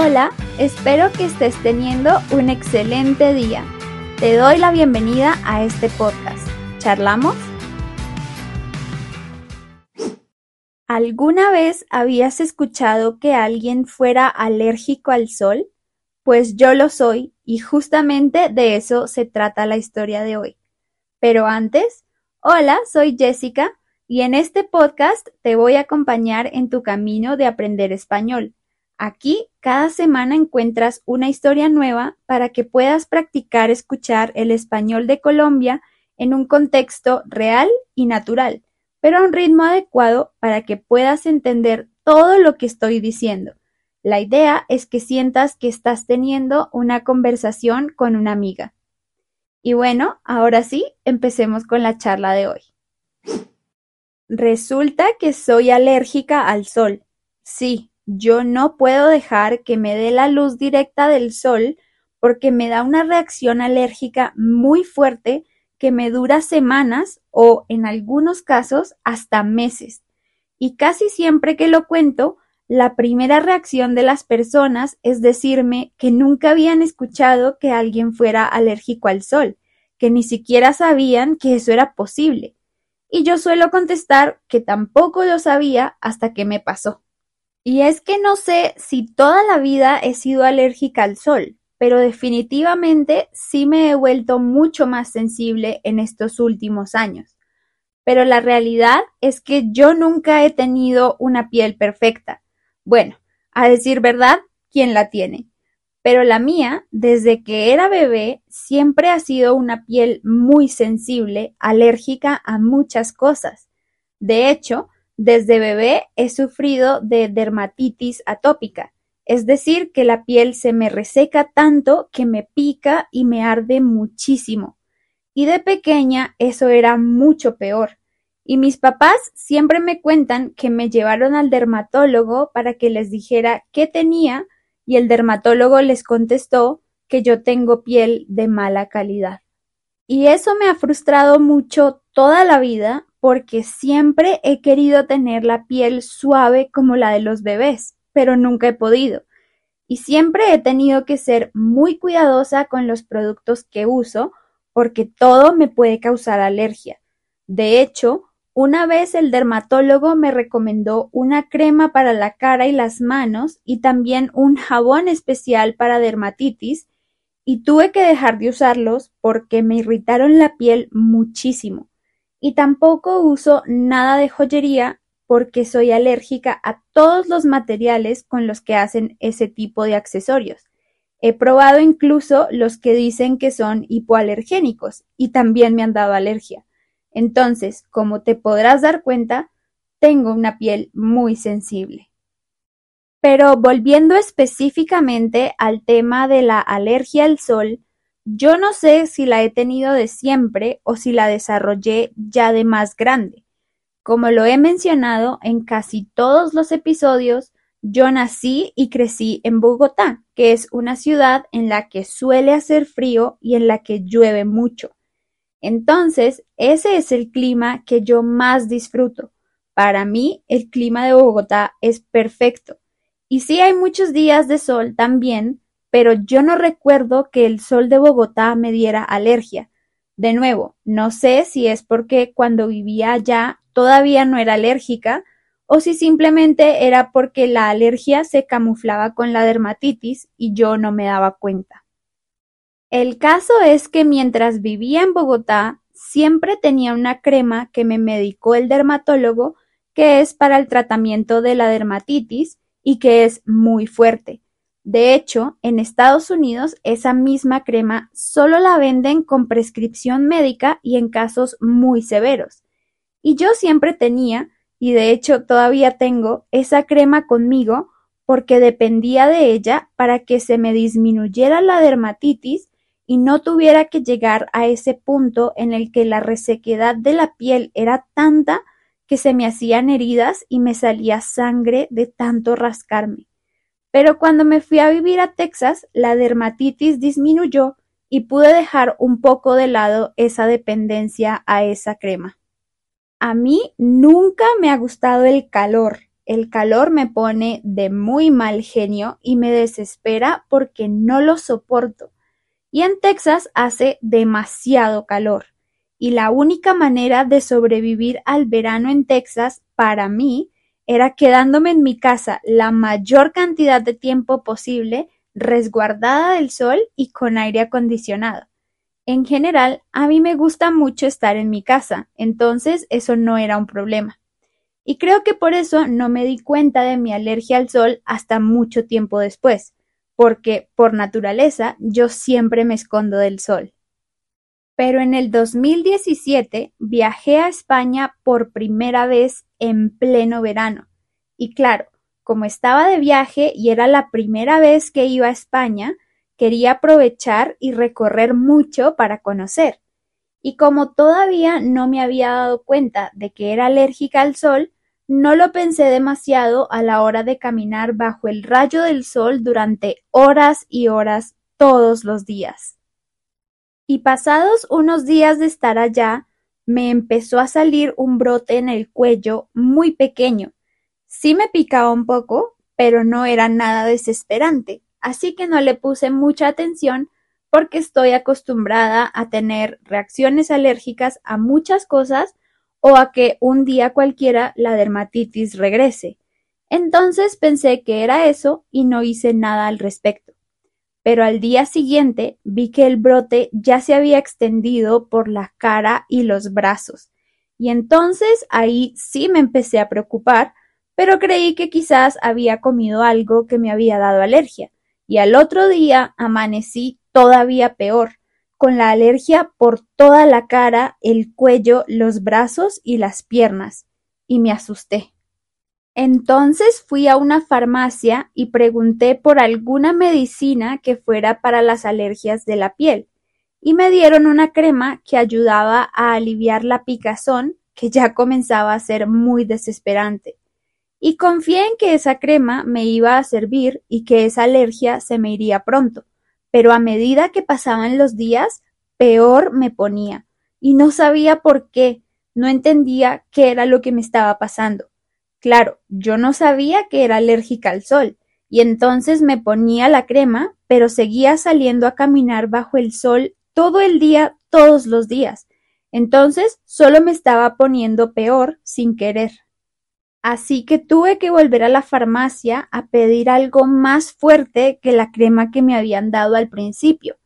Hola, espero que estés teniendo un excelente día. Te doy la bienvenida a este podcast. ¿Charlamos? ¿Alguna vez habías escuchado que alguien fuera alérgico al sol? Pues yo lo soy y justamente de eso se trata la historia de hoy. Pero antes, hola, soy Jessica y en este podcast te voy a acompañar en tu camino de aprender español. Aquí cada semana encuentras una historia nueva para que puedas practicar escuchar el español de Colombia en un contexto real y natural, pero a un ritmo adecuado para que puedas entender todo lo que estoy diciendo. La idea es que sientas que estás teniendo una conversación con una amiga. Y bueno, ahora sí, empecemos con la charla de hoy. Resulta que soy alérgica al sol. Sí, yo no puedo dejar que me dé la luz directa del sol porque me da una reacción alérgica muy fuerte que me dura semanas o en algunos casos hasta meses. Y casi siempre que lo cuento, la primera reacción de las personas es decirme que nunca habían escuchado que alguien fuera alérgico al sol, que ni siquiera sabían que eso era posible. Y yo suelo contestar que tampoco lo sabía hasta que me pasó. Y es que no sé si toda la vida he sido alérgica al sol, pero definitivamente sí me he vuelto mucho más sensible en estos últimos años. Pero la realidad es que yo nunca he tenido una piel perfecta. Bueno, a decir verdad, ¿quién la tiene? Pero la mía, desde que era bebé, siempre ha sido una piel muy sensible, alérgica a muchas cosas. De hecho, desde bebé he sufrido de dermatitis atópica, es decir, que la piel se me reseca tanto que me pica y me arde muchísimo. Y de pequeña eso era mucho peor. Y mis papás siempre me cuentan que me llevaron al dermatólogo para que les dijera qué tenía y el dermatólogo les contestó que yo tengo piel de mala calidad. Y eso me ha frustrado mucho toda la vida porque siempre he querido tener la piel suave como la de los bebés, pero nunca he podido. Y siempre he tenido que ser muy cuidadosa con los productos que uso porque todo me puede causar alergia. De hecho, una vez el dermatólogo me recomendó una crema para la cara y las manos y también un jabón especial para dermatitis y tuve que dejar de usarlos porque me irritaron la piel muchísimo. Y tampoco uso nada de joyería porque soy alérgica a todos los materiales con los que hacen ese tipo de accesorios. He probado incluso los que dicen que son hipoalergénicos y también me han dado alergia. Entonces, como te podrás dar cuenta, tengo una piel muy sensible. Pero volviendo específicamente al tema de la alergia al sol, yo no sé si la he tenido de siempre o si la desarrollé ya de más grande. Como lo he mencionado en casi todos los episodios, yo nací y crecí en Bogotá, que es una ciudad en la que suele hacer frío y en la que llueve mucho. Entonces, ese es el clima que yo más disfruto. Para mí, el clima de Bogotá es perfecto. Y sí hay muchos días de sol también, pero yo no recuerdo que el sol de Bogotá me diera alergia. De nuevo, no sé si es porque cuando vivía allá todavía no era alérgica o si simplemente era porque la alergia se camuflaba con la dermatitis y yo no me daba cuenta. El caso es que mientras vivía en Bogotá, siempre tenía una crema que me medicó el dermatólogo que es para el tratamiento de la dermatitis y que es muy fuerte. De hecho, en Estados Unidos esa misma crema solo la venden con prescripción médica y en casos muy severos. Y yo siempre tenía, y de hecho todavía tengo, esa crema conmigo porque dependía de ella para que se me disminuyera la dermatitis y no tuviera que llegar a ese punto en el que la resequedad de la piel era tanta que se me hacían heridas y me salía sangre de tanto rascarme. Pero cuando me fui a vivir a Texas, la dermatitis disminuyó y pude dejar un poco de lado esa dependencia a esa crema. A mí nunca me ha gustado el calor, el calor me pone de muy mal genio y me desespera porque no lo soporto. Y en Texas hace demasiado calor. Y la única manera de sobrevivir al verano en Texas, para mí, era quedándome en mi casa la mayor cantidad de tiempo posible, resguardada del sol y con aire acondicionado. En general, a mí me gusta mucho estar en mi casa, entonces eso no era un problema. Y creo que por eso no me di cuenta de mi alergia al sol hasta mucho tiempo después, porque por naturaleza yo siempre me escondo del sol. Pero en el 2017 viajé a España por primera vez en pleno verano. Y claro, como estaba de viaje y era la primera vez que iba a España, Quería aprovechar y recorrer mucho para conocer. Y como todavía no me había dado cuenta de que era alérgica al sol, no lo pensé demasiado a la hora de caminar bajo el rayo del sol durante horas y horas todos los días. Y pasados unos días de estar allá, me empezó a salir un brote en el cuello muy pequeño. Sí me picaba un poco, pero no era nada desesperante así que no le puse mucha atención porque estoy acostumbrada a tener reacciones alérgicas a muchas cosas o a que un día cualquiera la dermatitis regrese. Entonces pensé que era eso y no hice nada al respecto. Pero al día siguiente vi que el brote ya se había extendido por la cara y los brazos. Y entonces ahí sí me empecé a preocupar, pero creí que quizás había comido algo que me había dado alergia y al otro día amanecí todavía peor, con la alergia por toda la cara, el cuello, los brazos y las piernas, y me asusté. Entonces fui a una farmacia y pregunté por alguna medicina que fuera para las alergias de la piel, y me dieron una crema que ayudaba a aliviar la picazón que ya comenzaba a ser muy desesperante. Y confié en que esa crema me iba a servir y que esa alergia se me iría pronto, pero a medida que pasaban los días, peor me ponía, y no sabía por qué, no entendía qué era lo que me estaba pasando. Claro, yo no sabía que era alérgica al sol, y entonces me ponía la crema, pero seguía saliendo a caminar bajo el sol todo el día, todos los días. Entonces solo me estaba poniendo peor sin querer. Así que tuve que volver a la farmacia a pedir algo más fuerte que la crema que me habían dado al principio.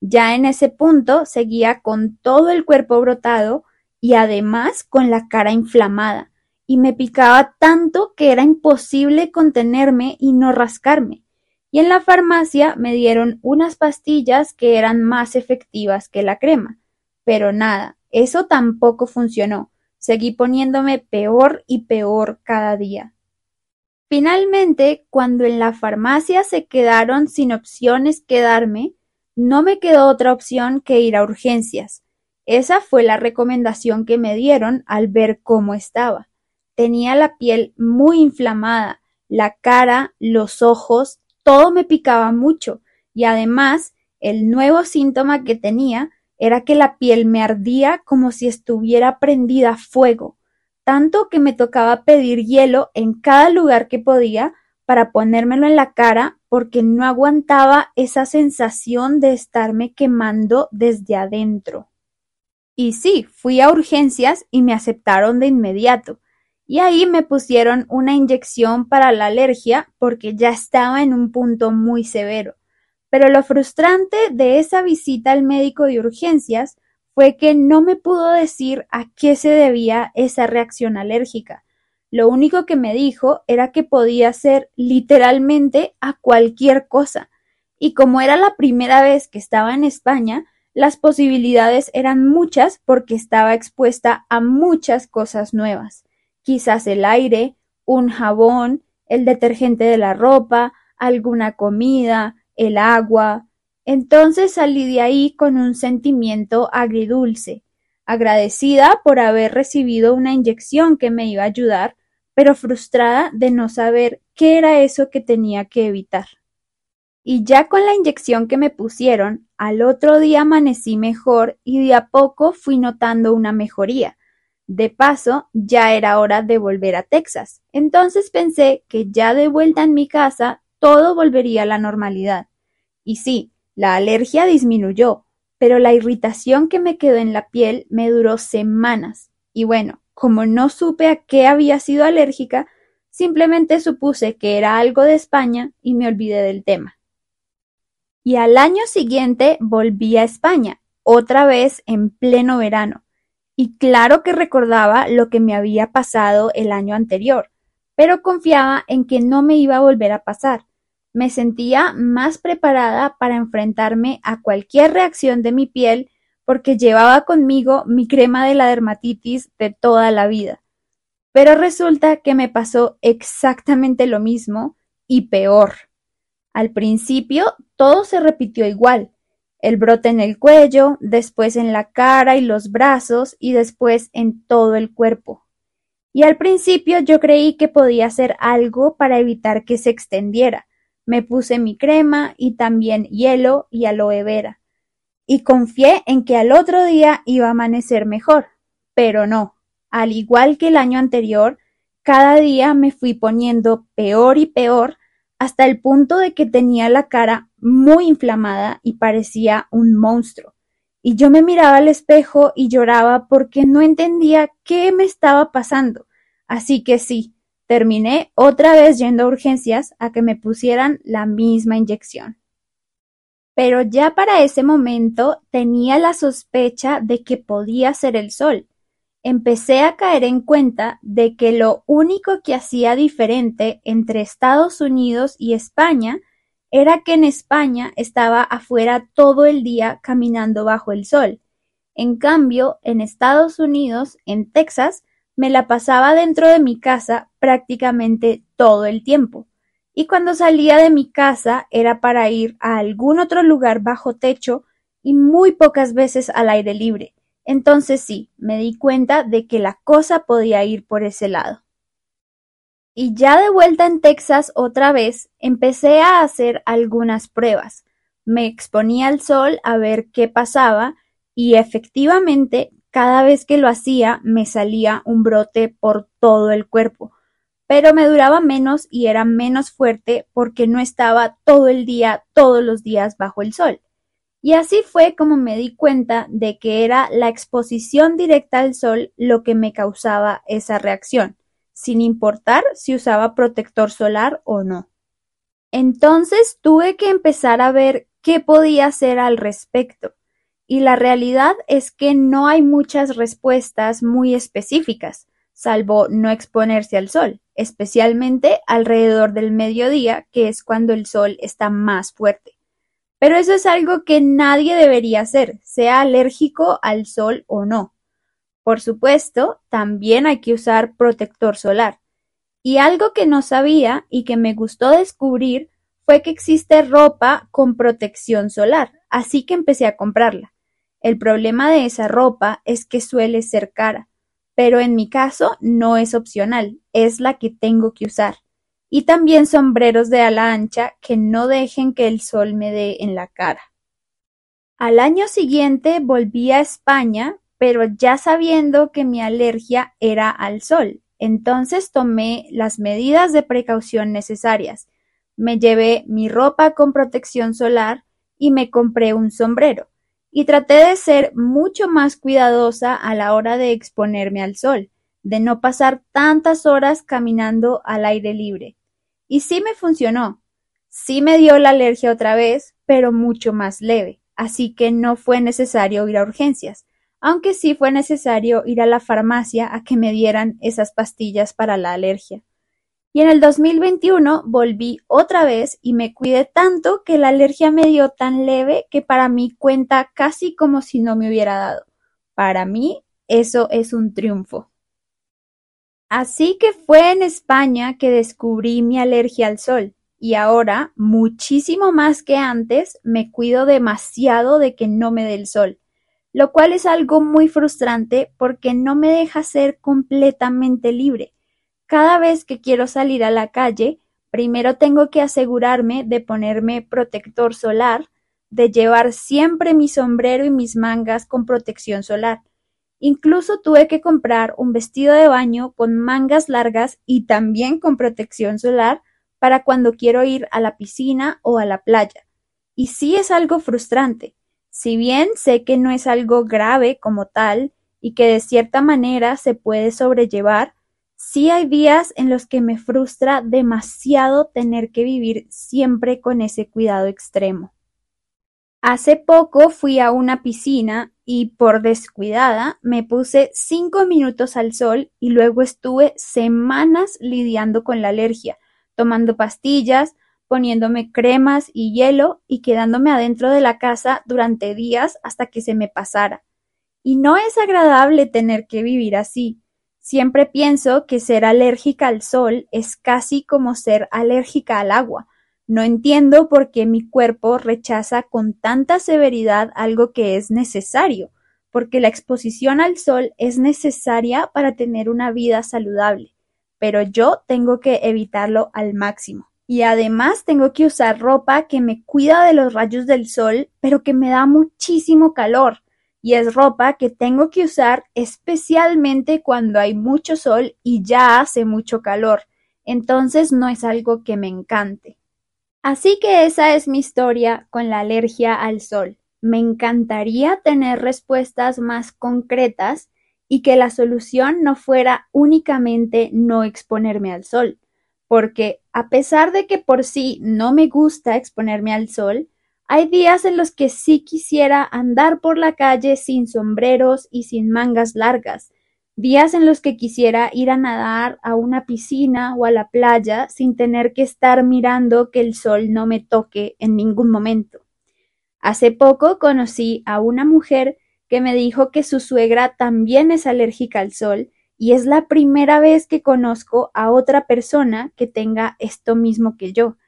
Ya en ese punto seguía con todo el cuerpo brotado y además con la cara inflamada, y me picaba tanto que era imposible contenerme y no rascarme. Y en la farmacia me dieron unas pastillas que eran más efectivas que la crema. Pero nada, eso tampoco funcionó Seguí poniéndome peor y peor cada día. Finalmente, cuando en la farmacia se quedaron sin opciones que darme, no me quedó otra opción que ir a urgencias. Esa fue la recomendación que me dieron al ver cómo estaba. Tenía la piel muy inflamada, la cara, los ojos, todo me picaba mucho, y además el nuevo síntoma que tenía era que la piel me ardía como si estuviera prendida a fuego, tanto que me tocaba pedir hielo en cada lugar que podía para ponérmelo en la cara porque no aguantaba esa sensación de estarme quemando desde adentro. Y sí, fui a urgencias y me aceptaron de inmediato. Y ahí me pusieron una inyección para la alergia porque ya estaba en un punto muy severo. Pero lo frustrante de esa visita al médico de urgencias fue que no me pudo decir a qué se debía esa reacción alérgica. Lo único que me dijo era que podía ser literalmente a cualquier cosa. Y como era la primera vez que estaba en España, las posibilidades eran muchas porque estaba expuesta a muchas cosas nuevas. Quizás el aire, un jabón, el detergente de la ropa, alguna comida, el agua. Entonces salí de ahí con un sentimiento agridulce, agradecida por haber recibido una inyección que me iba a ayudar, pero frustrada de no saber qué era eso que tenía que evitar. Y ya con la inyección que me pusieron, al otro día amanecí mejor y de a poco fui notando una mejoría. De paso, ya era hora de volver a Texas, entonces pensé que ya de vuelta en mi casa todo volvería a la normalidad. Y sí, la alergia disminuyó, pero la irritación que me quedó en la piel me duró semanas. Y bueno, como no supe a qué había sido alérgica, simplemente supuse que era algo de España y me olvidé del tema. Y al año siguiente volví a España, otra vez en pleno verano. Y claro que recordaba lo que me había pasado el año anterior, pero confiaba en que no me iba a volver a pasar. Me sentía más preparada para enfrentarme a cualquier reacción de mi piel porque llevaba conmigo mi crema de la dermatitis de toda la vida. Pero resulta que me pasó exactamente lo mismo y peor. Al principio todo se repitió igual. El brote en el cuello, después en la cara y los brazos y después en todo el cuerpo. Y al principio yo creí que podía hacer algo para evitar que se extendiera. Me puse mi crema y también hielo y aloe vera. Y confié en que al otro día iba a amanecer mejor. Pero no. Al igual que el año anterior, cada día me fui poniendo peor y peor hasta el punto de que tenía la cara muy inflamada y parecía un monstruo. Y yo me miraba al espejo y lloraba porque no entendía qué me estaba pasando. Así que sí, terminé otra vez yendo a urgencias a que me pusieran la misma inyección. Pero ya para ese momento tenía la sospecha de que podía ser el sol, empecé a caer en cuenta de que lo único que hacía diferente entre Estados Unidos y España era que en España estaba afuera todo el día caminando bajo el sol. En cambio, en Estados Unidos, en Texas, me la pasaba dentro de mi casa prácticamente todo el tiempo. Y cuando salía de mi casa era para ir a algún otro lugar bajo techo y muy pocas veces al aire libre entonces sí, me di cuenta de que la cosa podía ir por ese lado. Y ya de vuelta en Texas otra vez, empecé a hacer algunas pruebas. Me exponía al sol a ver qué pasaba y efectivamente cada vez que lo hacía me salía un brote por todo el cuerpo, pero me duraba menos y era menos fuerte porque no estaba todo el día, todos los días bajo el sol. Y así fue como me di cuenta de que era la exposición directa al sol lo que me causaba esa reacción, sin importar si usaba protector solar o no. Entonces tuve que empezar a ver qué podía hacer al respecto. Y la realidad es que no hay muchas respuestas muy específicas, salvo no exponerse al sol, especialmente alrededor del mediodía, que es cuando el sol está más fuerte. Pero eso es algo que nadie debería hacer, sea alérgico al sol o no. Por supuesto, también hay que usar protector solar. Y algo que no sabía y que me gustó descubrir fue que existe ropa con protección solar, así que empecé a comprarla. El problema de esa ropa es que suele ser cara, pero en mi caso no es opcional, es la que tengo que usar y también sombreros de ala ancha que no dejen que el sol me dé en la cara. Al año siguiente volví a España, pero ya sabiendo que mi alergia era al sol. Entonces tomé las medidas de precaución necesarias. Me llevé mi ropa con protección solar y me compré un sombrero. Y traté de ser mucho más cuidadosa a la hora de exponerme al sol, de no pasar tantas horas caminando al aire libre. Y sí me funcionó. Sí me dio la alergia otra vez, pero mucho más leve, así que no fue necesario ir a urgencias, aunque sí fue necesario ir a la farmacia a que me dieran esas pastillas para la alergia. Y en el 2021 volví otra vez y me cuidé tanto que la alergia me dio tan leve que para mí cuenta casi como si no me hubiera dado. Para mí eso es un triunfo. Así que fue en España que descubrí mi alergia al sol y ahora, muchísimo más que antes, me cuido demasiado de que no me dé el sol, lo cual es algo muy frustrante porque no me deja ser completamente libre. Cada vez que quiero salir a la calle, primero tengo que asegurarme de ponerme protector solar, de llevar siempre mi sombrero y mis mangas con protección solar, Incluso tuve que comprar un vestido de baño con mangas largas y también con protección solar para cuando quiero ir a la piscina o a la playa. Y sí es algo frustrante. Si bien sé que no es algo grave como tal y que de cierta manera se puede sobrellevar, sí hay días en los que me frustra demasiado tener que vivir siempre con ese cuidado extremo. Hace poco fui a una piscina y por descuidada me puse cinco minutos al sol y luego estuve semanas lidiando con la alergia, tomando pastillas, poniéndome cremas y hielo y quedándome adentro de la casa durante días hasta que se me pasara. Y no es agradable tener que vivir así. Siempre pienso que ser alérgica al sol es casi como ser alérgica al agua no entiendo por qué mi cuerpo rechaza con tanta severidad algo que es necesario, porque la exposición al sol es necesaria para tener una vida saludable, pero yo tengo que evitarlo al máximo. Y además tengo que usar ropa que me cuida de los rayos del sol, pero que me da muchísimo calor. Y es ropa que tengo que usar especialmente cuando hay mucho sol y ya hace mucho calor. Entonces no es algo que me encante. Así que esa es mi historia con la alergia al sol. Me encantaría tener respuestas más concretas y que la solución no fuera únicamente no exponerme al sol, porque a pesar de que por sí no me gusta exponerme al sol, hay días en los que sí quisiera andar por la calle sin sombreros y sin mangas largas, días en los que quisiera ir a nadar a una piscina o a la playa sin tener que estar mirando que el sol no me toque en ningún momento. Hace poco conocí a una mujer que me dijo que su suegra también es alérgica al sol y es la primera vez que conozco a otra persona que tenga esto mismo que yo.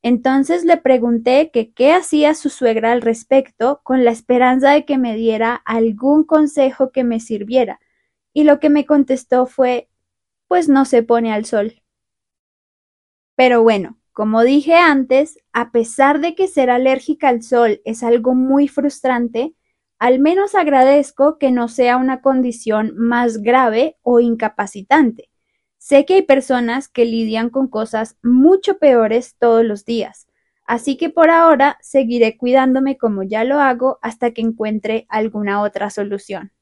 Entonces le pregunté que qué hacía su suegra al respecto con la esperanza de que me diera algún consejo que me sirviera y lo que me contestó fue pues no se pone al sol. Pero bueno, como dije antes, a pesar de que ser alérgica al sol es algo muy frustrante, al menos agradezco que no sea una condición más grave o incapacitante. Sé que hay personas que lidian con cosas mucho peores todos los días, así que por ahora seguiré cuidándome como ya lo hago hasta que encuentre alguna otra solución.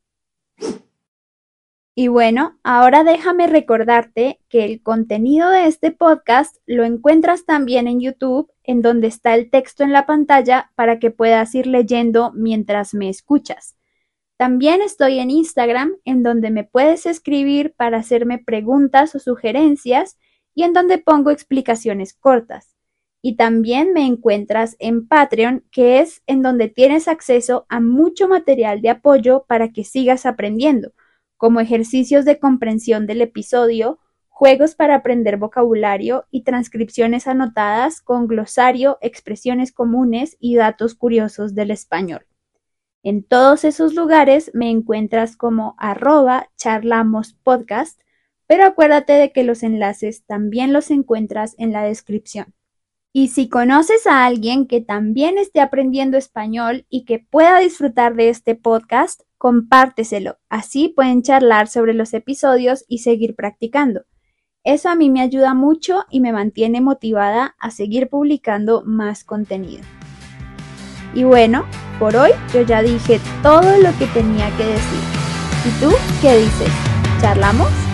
Y bueno, ahora déjame recordarte que el contenido de este podcast lo encuentras también en YouTube, en donde está el texto en la pantalla para que puedas ir leyendo mientras me escuchas. También estoy en Instagram, en donde me puedes escribir para hacerme preguntas o sugerencias y en donde pongo explicaciones cortas. Y también me encuentras en Patreon, que es en donde tienes acceso a mucho material de apoyo para que sigas aprendiendo como ejercicios de comprensión del episodio, juegos para aprender vocabulario y transcripciones anotadas con glosario, expresiones comunes y datos curiosos del español. En todos esos lugares me encuentras como arroba charlamospodcast, pero acuérdate de que los enlaces también los encuentras en la descripción. Y si conoces a alguien que también esté aprendiendo español y que pueda disfrutar de este podcast, compárteselo. Así pueden charlar sobre los episodios y seguir practicando. Eso a mí me ayuda mucho y me mantiene motivada a seguir publicando más contenido. Y bueno, por hoy yo ya dije todo lo que tenía que decir. ¿Y tú qué dices? ¿Charlamos?